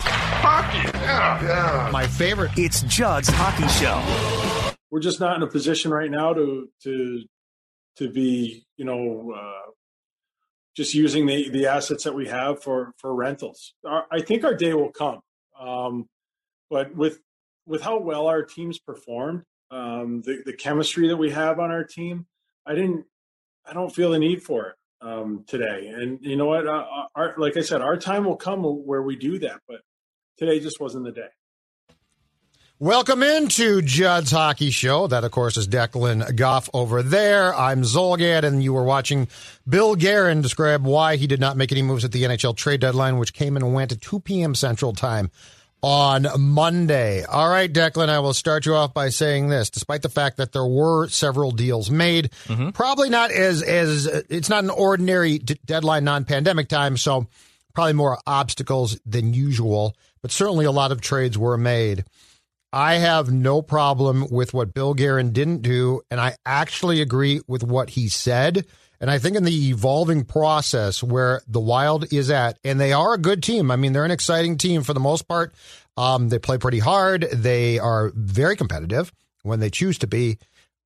Hockey, yeah, yeah. My favorite. It's Judd's Hockey Show. We're just not in a position right now to to to be, you know, uh, just using the the assets that we have for for rentals. Our, I think our day will come, um, but with with how well our teams performed, um, the the chemistry that we have on our team, I didn't, I don't feel the need for it um, today. And you know what? Uh, our, like I said, our time will come where we do that, but today just wasn't the day. Welcome into Judd's Hockey Show. That, of course, is Declan Goff over there. I'm Zulgad, and you were watching Bill Guerin describe why he did not make any moves at the NHL trade deadline, which came and went at 2 p.m. Central Time on Monday. All right, Declan, I will start you off by saying this. Despite the fact that there were several deals made, mm-hmm. probably not as, as it's not an ordinary d- deadline, non pandemic time, so probably more obstacles than usual, but certainly a lot of trades were made. I have no problem with what Bill Guerin didn't do, and I actually agree with what he said. And I think in the evolving process where the Wild is at, and they are a good team. I mean, they're an exciting team for the most part. Um, they play pretty hard. They are very competitive when they choose to be.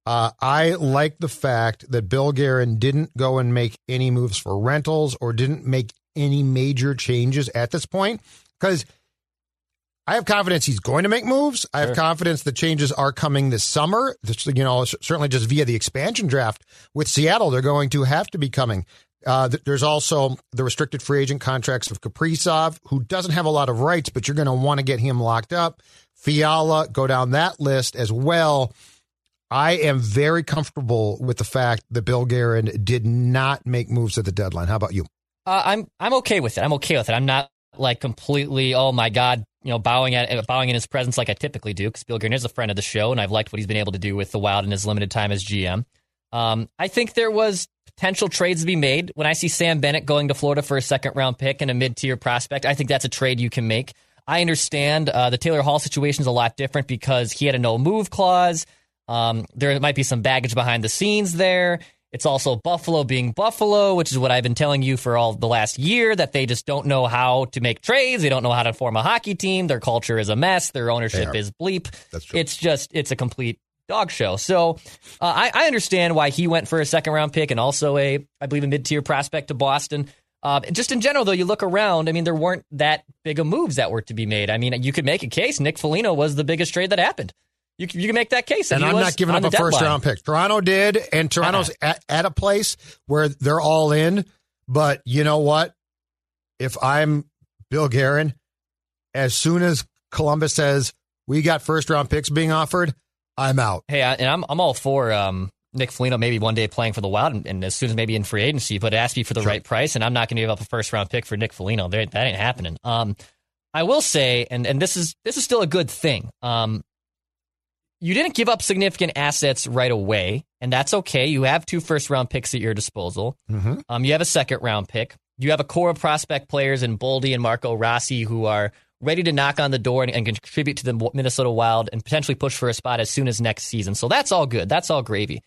Uh, I like the fact that Bill Guerin didn't go and make any moves for rentals or didn't make any major changes at this point because I have confidence he's going to make moves. I have sure. confidence the changes are coming this summer. You know, certainly just via the expansion draft with Seattle, they're going to have to be coming. Uh, there's also the restricted free agent contracts of Kaprizov, who doesn't have a lot of rights, but you're going to want to get him locked up. Fiala, go down that list as well. I am very comfortable with the fact that Bill Guerin did not make moves at the deadline. How about you? Uh, I'm I'm okay with it. I'm okay with it. I'm not like completely. Oh my god, you know, bowing at bowing in his presence like I typically do because Bill Guerin is a friend of the show, and I've liked what he's been able to do with the Wild in his limited time as GM. Um, I think there was potential trades to be made. When I see Sam Bennett going to Florida for a second round pick and a mid tier prospect, I think that's a trade you can make. I understand uh, the Taylor Hall situation is a lot different because he had a no move clause. Um, there might be some baggage behind the scenes there. It's also Buffalo being Buffalo, which is what I've been telling you for all the last year that they just don't know how to make trades. They don't know how to form a hockey team. Their culture is a mess. Their ownership is bleep. That's true. It's just, it's a complete dog show. So uh, I, I, understand why he went for a second round pick and also a, I believe, a mid tier prospect to Boston. Uh, just in general, though, you look around. I mean, there weren't that big of moves that were to be made. I mean, you could make a case. Nick Foligno was the biggest trade that happened. You can, you can make that case. And I'm not giving up a deadline. first round pick. Toronto did, and Toronto's uh-huh. at, at a place where they're all in. But you know what? If I'm Bill Guerin, as soon as Columbus says we got first round picks being offered, I'm out. Hey, I, and I'm I'm all for um, Nick Foligno maybe one day playing for the Wild, and, and, as soon as maybe in free agency, but it has to be for the sure. right price. And I'm not going to give up a first round pick for Nick Foligno. That ain't happening. Um, I will say, and and this is this is still a good thing. Um, you didn't give up significant assets right away, and that's okay. You have two first round picks at your disposal. Mm-hmm. Um, you have a second round pick. You have a core of prospect players in Boldy and Marco Rossi who are ready to knock on the door and, and, contribute to the Minnesota Wild and potentially push for a spot as soon as next season. So that's all good. That's all gravy.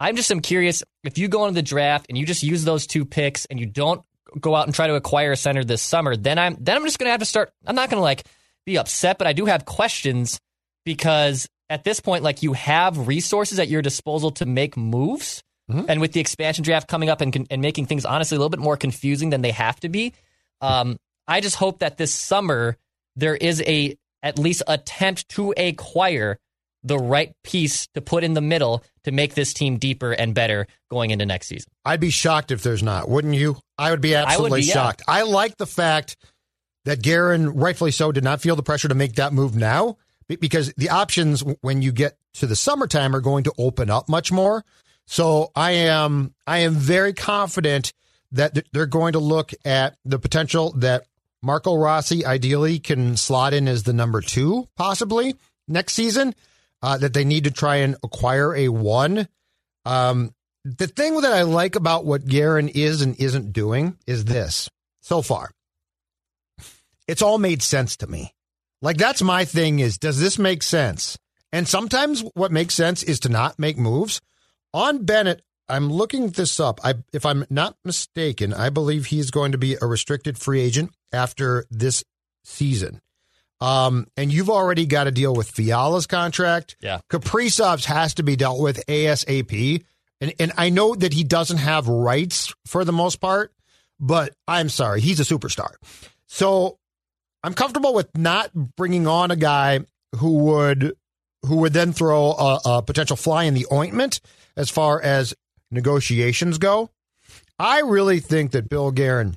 I'm just I'm curious if you go into the draft and you just use those two picks and you don't go out and try to acquire a center this summer, then I'm then I'm just gonna have to start. I'm not gonna like be upset, but I do have questions because at this point, like you have resources at your disposal to make moves. Mm-hmm. And with the expansion draft coming up and, and making things honestly a little bit more confusing than they have to be, um, I just hope that this summer there is a at least attempt to acquire the right piece to put in the middle to make this team deeper and better going into next season. I'd be shocked if there's not, wouldn't you? I would be absolutely would be, shocked. Yeah. I like the fact that Guerin, rightfully so, did not feel the pressure to make that move now because the options when you get to the summertime are going to open up much more. So I am I am very confident that they're going to look at the potential that Marco Rossi ideally can slot in as the number two, possibly next season. Uh, that they need to try and acquire a one. Um, the thing that I like about what Guerin is and isn't doing is this so far. It's all made sense to me. Like that's my thing is does this make sense? And sometimes what makes sense is to not make moves. On Bennett, I'm looking this up. I if I'm not mistaken, I believe he's going to be a restricted free agent after this season. Um, and you've already got to deal with Fiala's contract. Yeah. Kaprizov's has to be dealt with ASAP. And and I know that he doesn't have rights for the most part, but I'm sorry, he's a superstar. So I'm comfortable with not bringing on a guy who would who would then throw a, a potential fly in the ointment as far as negotiations go. I really think that Bill Guerin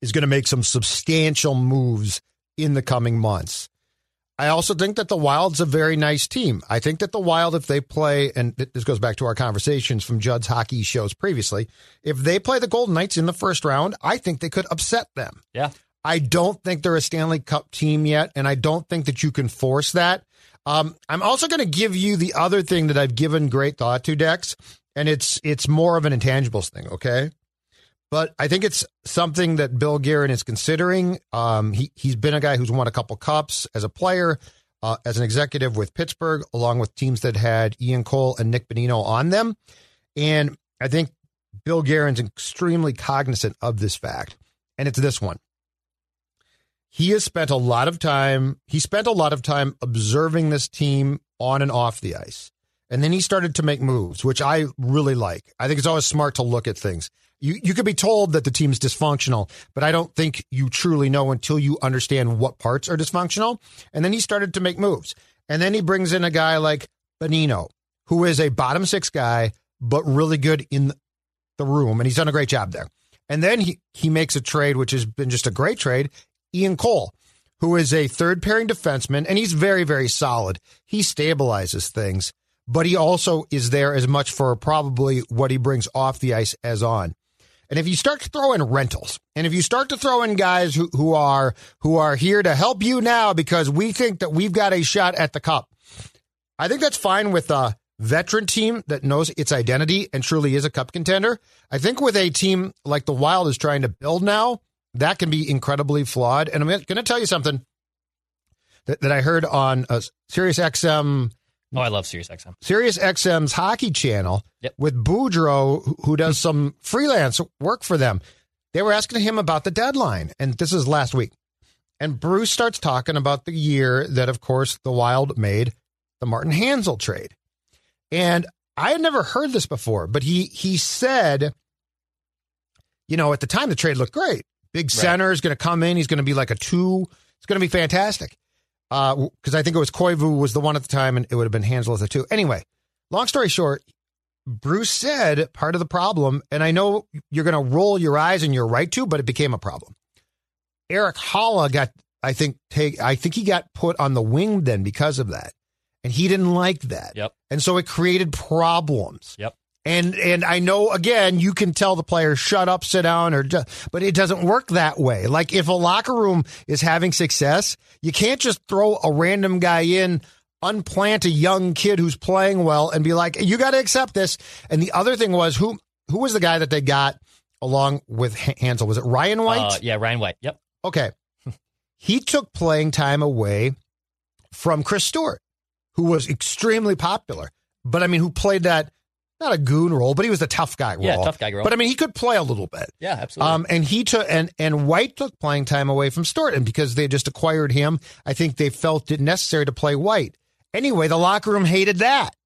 is going to make some substantial moves in the coming months. I also think that the Wild's a very nice team. I think that the Wild, if they play, and this goes back to our conversations from Judd's hockey shows previously, if they play the Golden Knights in the first round, I think they could upset them. Yeah. I don't think they're a Stanley Cup team yet, and I don't think that you can force that. Um, I'm also going to give you the other thing that I've given great thought to, Dex, and it's it's more of an intangibles thing, okay? But I think it's something that Bill Guerin is considering. Um, he he's been a guy who's won a couple cups as a player, uh, as an executive with Pittsburgh, along with teams that had Ian Cole and Nick Bonino on them, and I think Bill Guerin's extremely cognizant of this fact, and it's this one he has spent a lot of time he spent a lot of time observing this team on and off the ice. And then he started to make moves which i really like. I think it's always smart to look at things. You you could be told that the team's dysfunctional but i don't think you truly know until you understand what parts are dysfunctional. And then he started to make moves. And then he brings in a guy like Bonino who is a bottom six guy but really good in the room and he's done a great job there. And then he, he makes a trade, which has been just a great trade. Ian Cole, who is a third pairing defenseman, and he's very, very solid. He stabilizes things, but he also is there as much for probably what he brings off the ice as on. And if you start to throw in rentals, and if you start to throw in guys who, who are who are here to help you now because we think that we've got a shot at the cup, I think that's fine with a veteran team that knows its identity and truly is a cup contender. I think with a team like the Wild is trying to build now, that can be incredibly flawed. And I'm going to tell you something that, that I heard on a Sirius XM. Oh, I love Sirius XM. Sirius XM's hockey channel Yep. with Boudreau, who does some freelance work for them. They were asking him about the deadline, and this is last week. And Bruce starts talking about the year that, of course, the Wild made the Martin Hanzal trade. And I had never heard this before, but he he said, you know, at the time the trade looked great. Big center is going to come in. He's going to be like a two. It's going to be fantastic. Uh, because I think it was Koivu was the one at the time, and it would have been Hanzal as a two. Anyway, long story short, Bruce said part of the problem, and I know you're going to roll your eyes and you're right to, but it became a problem. Erik Haula got, I think, take, I think he got put on the wing then because of that, and he didn't like that. Yep. And so it created problems. Yep. And and I know again you can tell the players shut up, sit down, or but it doesn't work that way. Like if a locker room is having success, you can't just throw a random guy in, unplant a young kid who's playing well, and be like, you got to accept this. And the other thing was who who was the guy that they got along with Hanzal? Was it Ryan White? Uh, yeah, Ryan White. Yep. Okay. He took playing time away from Chris Stewart, who was extremely popular. But I mean, who played that not a goon role, but he was a tough guy role. Yeah, tough guy role. But I mean, he could play a little bit. Yeah, absolutely. Um, and he took and and White took playing time away from Stewart, and because they just acquired him, I think they felt it necessary to play White. Anyway, the locker room hated that,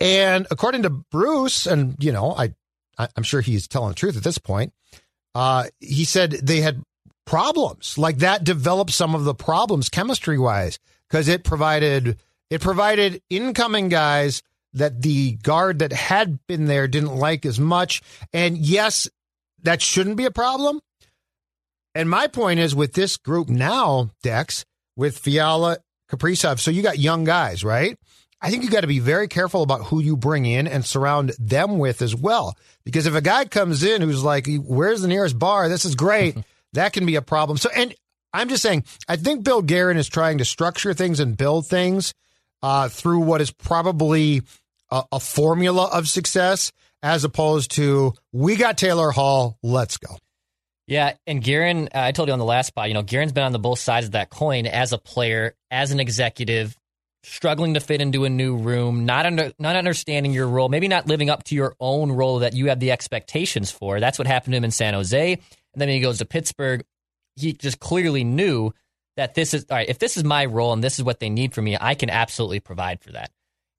and according to Bruce, and you know, I, I I'm sure he's telling the truth at this point. Uh, he said they had problems like that developed some of the problems chemistry wise because it provided it provided incoming guys that the guard that had been there didn't like as much. And yes, that shouldn't be a problem. And my point is with this group now, Dex, with Fiala, Kaprizov, so you got young guys, right? I think you got to be very careful about who you bring in and surround them with as well. Because if a guy comes in who's like, where's the nearest bar? This is great. that can be a problem. So, and I'm just saying, I think Bill Guerin is trying to structure things and build things uh, through what is probably a, a formula of success, as opposed to we got Taylor Hall, let's go. Yeah, and Guerin, uh, I told you on the last spot, you know, Guerin's been on the both sides of that coin as a player, as an executive, struggling to fit into a new room, not under, not understanding your role, maybe not living up to your own role that you have the expectations for. That's what happened to him in San Jose. And then he goes to Pittsburgh. He just clearly knew that this is all right. If this is my role and this is what they need from me, I can absolutely provide for that.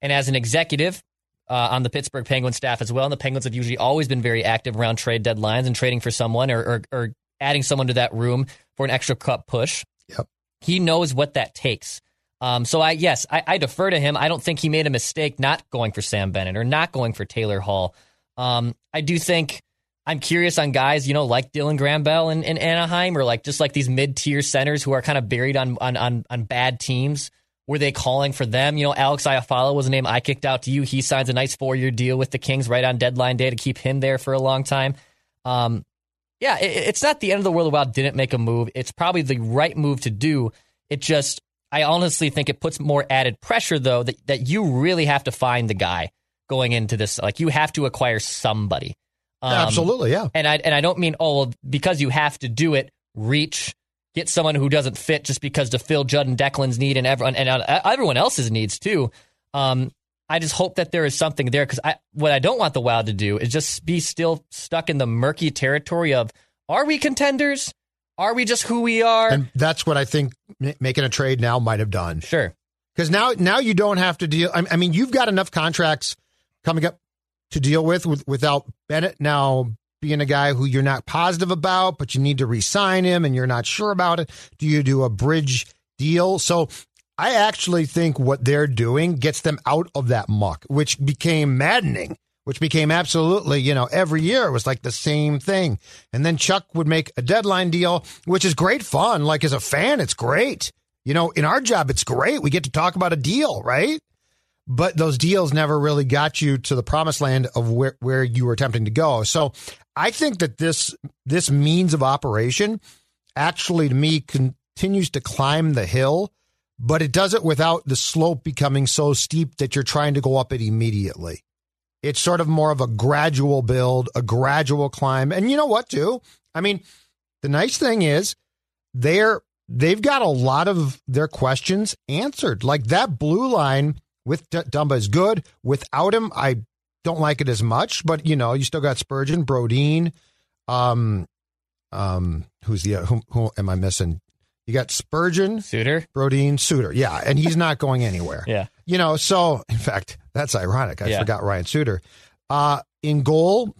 And as an executive uh, on the Pittsburgh Penguins staff as well, and the Penguins have usually always been very active around trade deadlines and trading for someone or, or, or adding someone to that room for an extra cup push. Yep. He knows what that takes. Um, so I yes, I, I, defer to him. I don't think he made a mistake not going for Sam Bennett or not going for Taylor Hall. Um, I do think I'm curious on guys, you know, like Dylan Granville in, in Anaheim or like just like these mid tier centers who are kind of buried on, on on on bad teams. Were they calling for them? You know, Alex Iafallo was a name I kicked out to you. He signs a nice four year deal with the Kings right on deadline day to keep him there for a long time. Um, yeah, it, it's not the end of the world. Wild didn't make a move. It's probably the right move to do. It just I honestly think it puts more added pressure, though, that, that you really have to find the guy going into this. Like, you have to acquire somebody. Um, Absolutely, yeah. And I and I don't mean oh well, because you have to do it. Reach, get someone who doesn't fit just because to fill Judd and Declan's need and everyone and uh, everyone else's needs too. Um, I just hope that there is something there because I what I don't want the Wild to do is just be still stuck in the murky territory of are we contenders? Are we just who we are? And that's what I think making a trade now might have done. Sure. Because now, now you don't have to deal. I mean, you've got enough contracts coming up to deal with, with without Bennett now being a guy who you're not positive about, but you need to re-sign him and you're not sure about it. Do you do a bridge deal? So I actually think what they're doing gets them out of that muck, which became maddening which became absolutely, you know, every year it was like the same thing. And then Chuck would make a deadline deal, which is great fun. Like as a fan, it's great. You know, in our job, it's great. We get to talk about a deal, right? But those deals never really got you to the promised land of where, where you were attempting to go. So I think that this this means of operation actually to me continues to climb the hill, but it does it without the slope becoming so steep that you're trying to go up it immediately. It's sort of more of a gradual build, a gradual climb. And you know what, too? I mean, the nice thing is they're they've got a lot of their questions answered. Like that blue line with D- Dumba is good. Without him, I don't like it as much. But you know, you still got Spurgeon, Brodin, um, um, who's the who, who am I missing? You got Spurgeon, Suter, Brodin, Suter. Yeah, and he's not going anywhere. yeah. You know, so in fact, that's ironic. I Yeah. forgot Ryan Suter. Uh, in goal,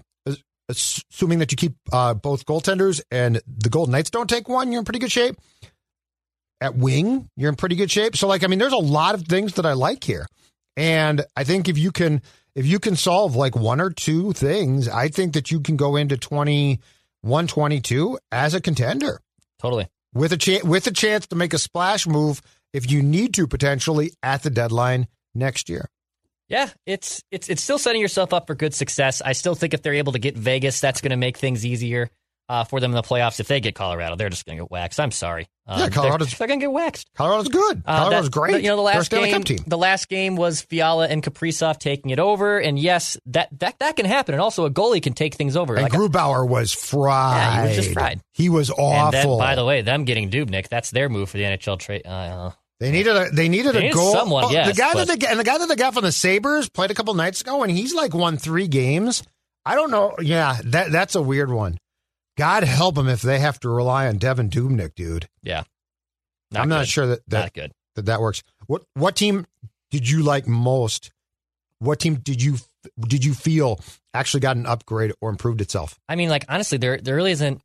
assuming that you keep uh, both goaltenders and the Golden Knights don't take one, you're in pretty good shape. At wing, you're in pretty good shape. So, like, I mean, there's a lot of things that I like here, and I think if you can, if you can solve like one or two things, I think that you can go into 21, 22 as a contender Totally. with a chance with a chance to make a splash move if you need to potentially at the deadline next year. Yeah, it's it's it's still setting yourself up for good success. I still think if they're able to get Vegas, that's going to make things easier uh, for them in the playoffs. If they get Colorado, they're just going to get waxed. I'm sorry. Um, Yeah, Colorado's- they're, they're going to get waxed. Colorado's good. Uh, Colorado's that- great. You know, the last game, the last game was Fiala and Kaprizov taking it over, and yes, that that that can happen. And also, a goalie can take things over. And Like, Grubauer was fried. Yeah, he was just fried. He was and awful. then, by the way, them getting Dubnyk, that's their move for the NHL trade. Uh, they needed a they needed They a needed goal. someone, Oh, the guy but- that they and the guy that they got from the Sabres played a couple nights ago, and he's like won three games. I don't know. Yeah, that that's a weird one. God help them if they have to rely on Devan Dubnyk, dude. yeah, I'm not sure that that, not good. that that works. What what team did you like most? What team did you did you feel actually got an upgrade or improved itself? I mean, like honestly, there there really isn't.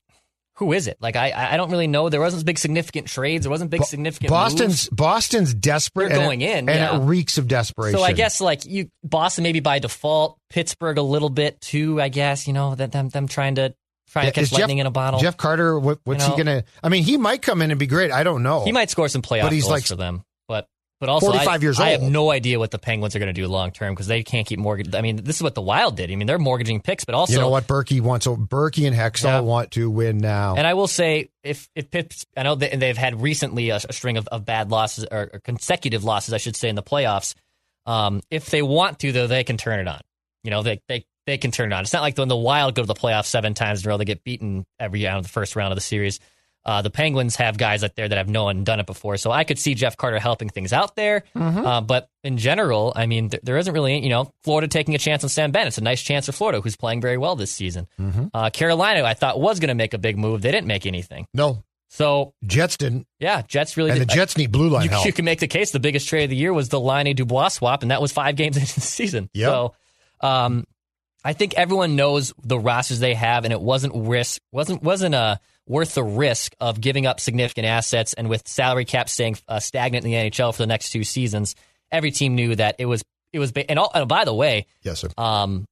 Who is it? Like I I don't really know. There wasn't big significant trades. There wasn't big significant. Boston's moves. Boston's desperate. They're and going it, in, and yeah. it reeks of desperation. So I guess like you Boston maybe by default, Pittsburgh a little bit too. I guess you know that them them trying to trying to catch Is Jeff- in a bottle. Jeff Carter, what, what's You know- he gonna? I mean, he might come in and be great. I don't know. he might score some playoff But he's goals like- for them, but But also, 45 I, years I have no idea what the Penguins are going to do long term because they can't keep mortgage. I mean, this is what the Wild did. I mean, they're mortgaging picks, but also you know what Berkey wants? So Berkey and Hextall Yeah. want to win now. And I will say, if if Pips, I know they, they've had recently a, a string of, of bad losses or, or consecutive losses, I should say, in the playoffs. Um, if they want to, though, they can turn it on. You know, they they they can turn it on. It's not like when the Wild go to the playoffs seven times in a row, they get beaten every round of the first round of the series. Uh, the Penguins have guys out there that have no one done it before, so I could see Jeff Carter helping things out there. Uh, but in general, I mean, th- there isn't really, you know, Florida taking a chance on Sam Bennett. It's a nice chance for Florida, who's playing very well this season. Uh, Carolina, I thought was going to make a big move. They didn't make anything. no, So Jets didn't. yeah, Jets really And the did. Jets need blue line you, help. you can make the case the biggest trade of the year was the Laine Dubois swap, and that was five games into the season. Yep. So, um, I think everyone knows the rosters they have, and it wasn't risk wasn't wasn't uh, worth the risk of giving up significant assets. And with salary cap staying uh, stagnant in the NHL for the next two seasons, every team knew that it was it was. ba- And, all, and by the way, yes, sir. um,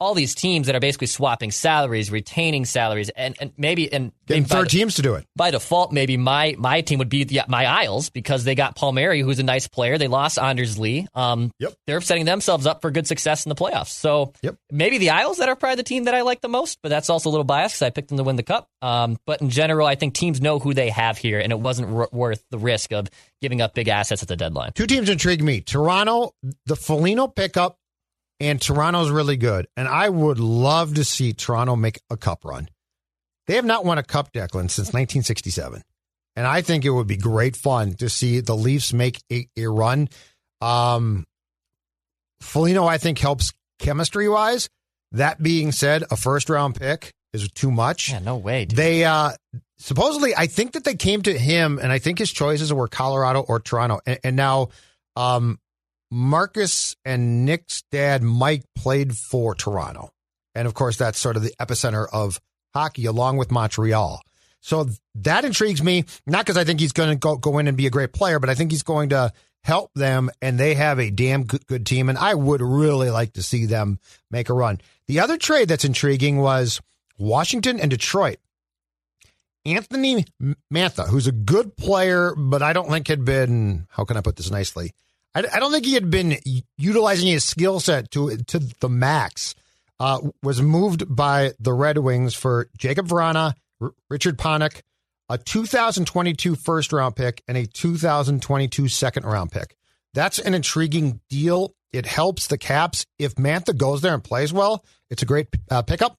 all these teams that are basically swapping salaries, retaining salaries, and, and maybe and Getting maybe third teams to do it. by default, maybe my my team would be the, my Isles because they got Palmieri, who's a nice player. They lost Anders Lee. Um, Yep. They're setting themselves up for good success in the playoffs. So Yep. maybe the Isles that are probably the team that I like the most, but that's also a little biased because I picked them to win the cup. Um, but in general, I think teams know who they have here, and it wasn't r- worth the risk of giving up big assets at the deadline. Two teams intrigue me. Toronto, the Foligno pickup, and Toronto's really good. And I would love to see Toronto make a cup run. They have not won a cup, Declan, since 1967. And I think it would be great fun to see the Leafs make a, a run. Um, Foligno, I think, helps chemistry wise. That being said, a first round pick is too much. Yeah, no way. Dude. They uh supposedly I think that they came to him and I think his choices were Colorado or Toronto. And, and now um Marcus and Nick's dad Mike played for Toronto. And of course that's sort of the epicenter of hockey along with Montreal. So that intrigues me, not because I think he's going to go go in and be a great player, but I think he's going to help them and they have a damn good, good team and I would really like to see them make a run. The other trade that's intriguing was Washington and Detroit. Anthony Mantha, who's a good player, but I don't think had been, how can I put this nicely? I, I don't think he had been utilizing his skill set to to the max. Uh, was moved by the Red Wings for Jakub Vrana, R- Richard Panik, a 2022 first round pick, and a 2022 second round pick. That's an intriguing deal. It helps the Caps. If Mantha goes there and plays well, it's a great uh, pickup.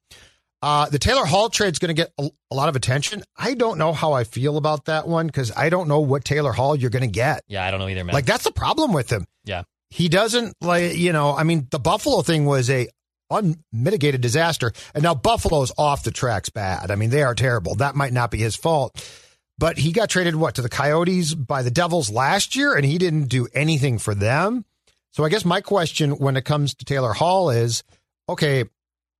Uh, the Taylor Hall trade is going to get a, a lot of attention. I don't know how I feel about that one because I don't know what Taylor Hall you're going to get. yeah, I don't know either, man. Like that's the problem with him. yeah, He doesn't like you know. I mean, the Buffalo thing was a unmitigated disaster, and now Buffalo's off the tracks bad. I mean, they are terrible. That might not be his fault, but he got traded what to the Coyotes by the Devils last year, and he didn't do anything for them. So I guess my question when it comes to Taylor Hall is, okay,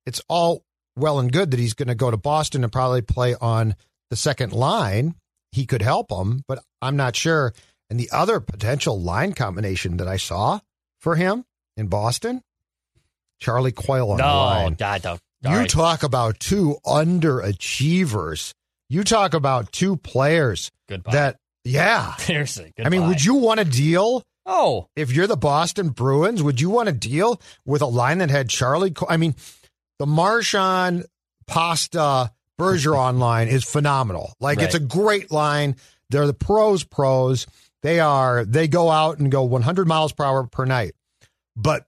it's all well and good that he's going to go to Boston and probably play on the second line. He could help them, but I'm not sure. And the other potential line combination that I saw for him in Boston, Charlie Coyle on the no, line. God, don't. You right. talk about two underachievers. You talk about two players good. Bob. that, yeah. seriously. Good I mean, would you want to deal Oh, if you're the Boston Bruins? Would you want to deal with a line that had Charlie? Co- I mean, the Marchand Pasta Bergeron line is phenomenal. Like it's a great line. They're the pros. Pros. They are. They go out and go 100 miles per hour per night. But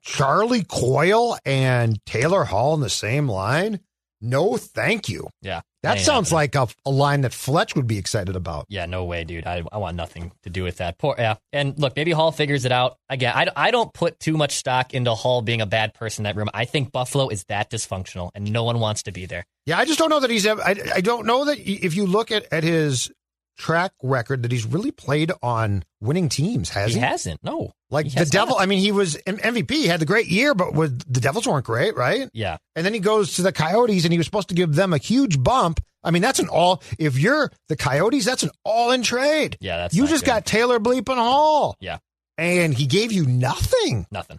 Charlie Coyle and Taylor Hall in the same line? No, thank you. yeah. That ain't sounds happening. like a, a line that Fletch would be excited about. Yeah, no way, dude. I, I want nothing to do with that. Poor, yeah. And look, maybe Hall figures it out. Again, I, I don't put too much stock into Hall being a bad person in that room. I think Buffalo is that dysfunctional, and no one wants to be there. Yeah, I just don't know that he's. ever- I, I don't know that if you look at, at his track record, that he's really played on winning teams. Has he he? hasn't. No. Like He the Devil. I mean, he was MVP. He had the great year, but was, the Devils weren't great, right? Yeah. And then he goes to the Coyotes, and he was supposed to give them a huge bump. I mean, that's an all. If you're the Coyotes, that's an all-in trade. Yeah, that's you just good. got Taylor Bleeping Hall. Yeah. and he gave you nothing. Nothing.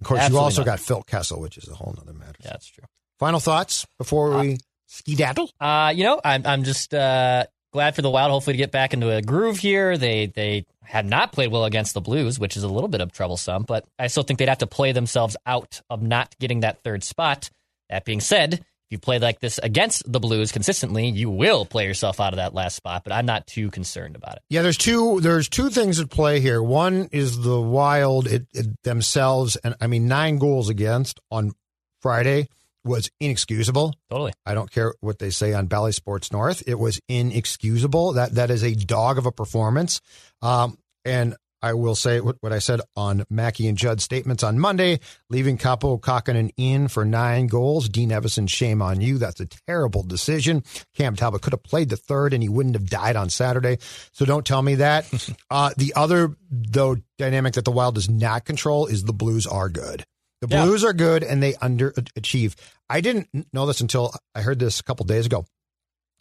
Of course, Absolutely you also nothing. got Phil Kessel, which is a whole other matter. Yeah, that's true. Final thoughts before we skedaddle? Uh, you know, I'm I'm just uh glad for the Wild hopefully to get back into a groove here. They they have not played well against the Blues, which is a little bit of troublesome, but I still think they'd have to play themselves out of not getting that third spot. That being said, if you play like this against the Blues consistently, you will play yourself out of that last spot, but I'm not too concerned about it. Yeah, there's two there's two things at play here. One is the Wild it, it themselves, and I mean nine goals against on Friday was inexcusable. Totally. I don't care what they say on Bally Sports North. It was inexcusable. That that is a dog of a performance. Um, and I will say what, what I said on Mackey and Judd's statements on Monday, leaving Kaapo Kahkonen in for nine goals. Dean Evason, shame on you. That's a terrible decision. Cam Talbot could have played the third and he wouldn't have died on Saturday. So don't tell me that. uh, the other, though, dynamic that the Wild does not control is the Blues are good. The Yeah. Blues are good and they underachieve. I didn't know this until I heard this a couple days ago.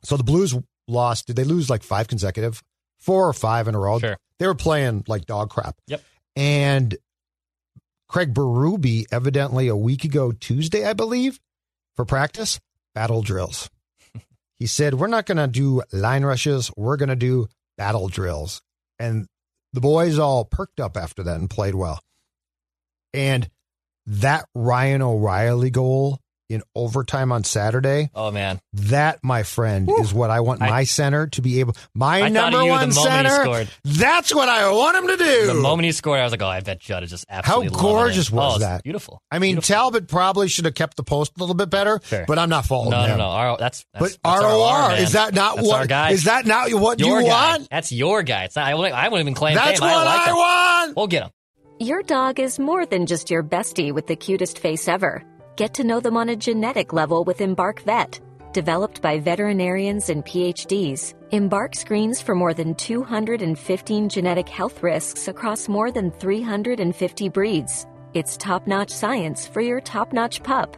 So the Blues lost. Did they lose like five consecutive? Four or five in a row? Sure. They were playing like dog crap. Yep. And Craig Berube, evidently a week ago, Tuesday, I believe, for practice, battle drills. he said, We're not going to do line rushes. We're going to do battle drills. And the boys all perked up after that and played well. And that Ryan O'Reilly goal in overtime on Saturday, Oh man, that, my friend, is what I want I- my center to be able. My I number of you the one center. scored. That's what I want him to do. the moment he scored, I was like, oh, I bet Judd is just absolutely loving gorgeous was Oh, that? Beautiful. I mean, Beautiful. Talbot probably should have kept the post a little bit better, but I'm not faulting No, no, him. no. R- that's, that's But that's ROR man. is that not That's what our guy? is that not what your you guy. want? That's your guy. It's not. I wouldn't, I wouldn't even claim That's fame. what I, like I want. We'll get him. Your dog is more than just your bestie with the cutest face ever. Get to know them on a genetic level with Embark Vet. Developed by veterinarians and PhDs, Embark screens for more than 215 genetic health risks across more than 350 breeds. It's top notch science for your top notch pup.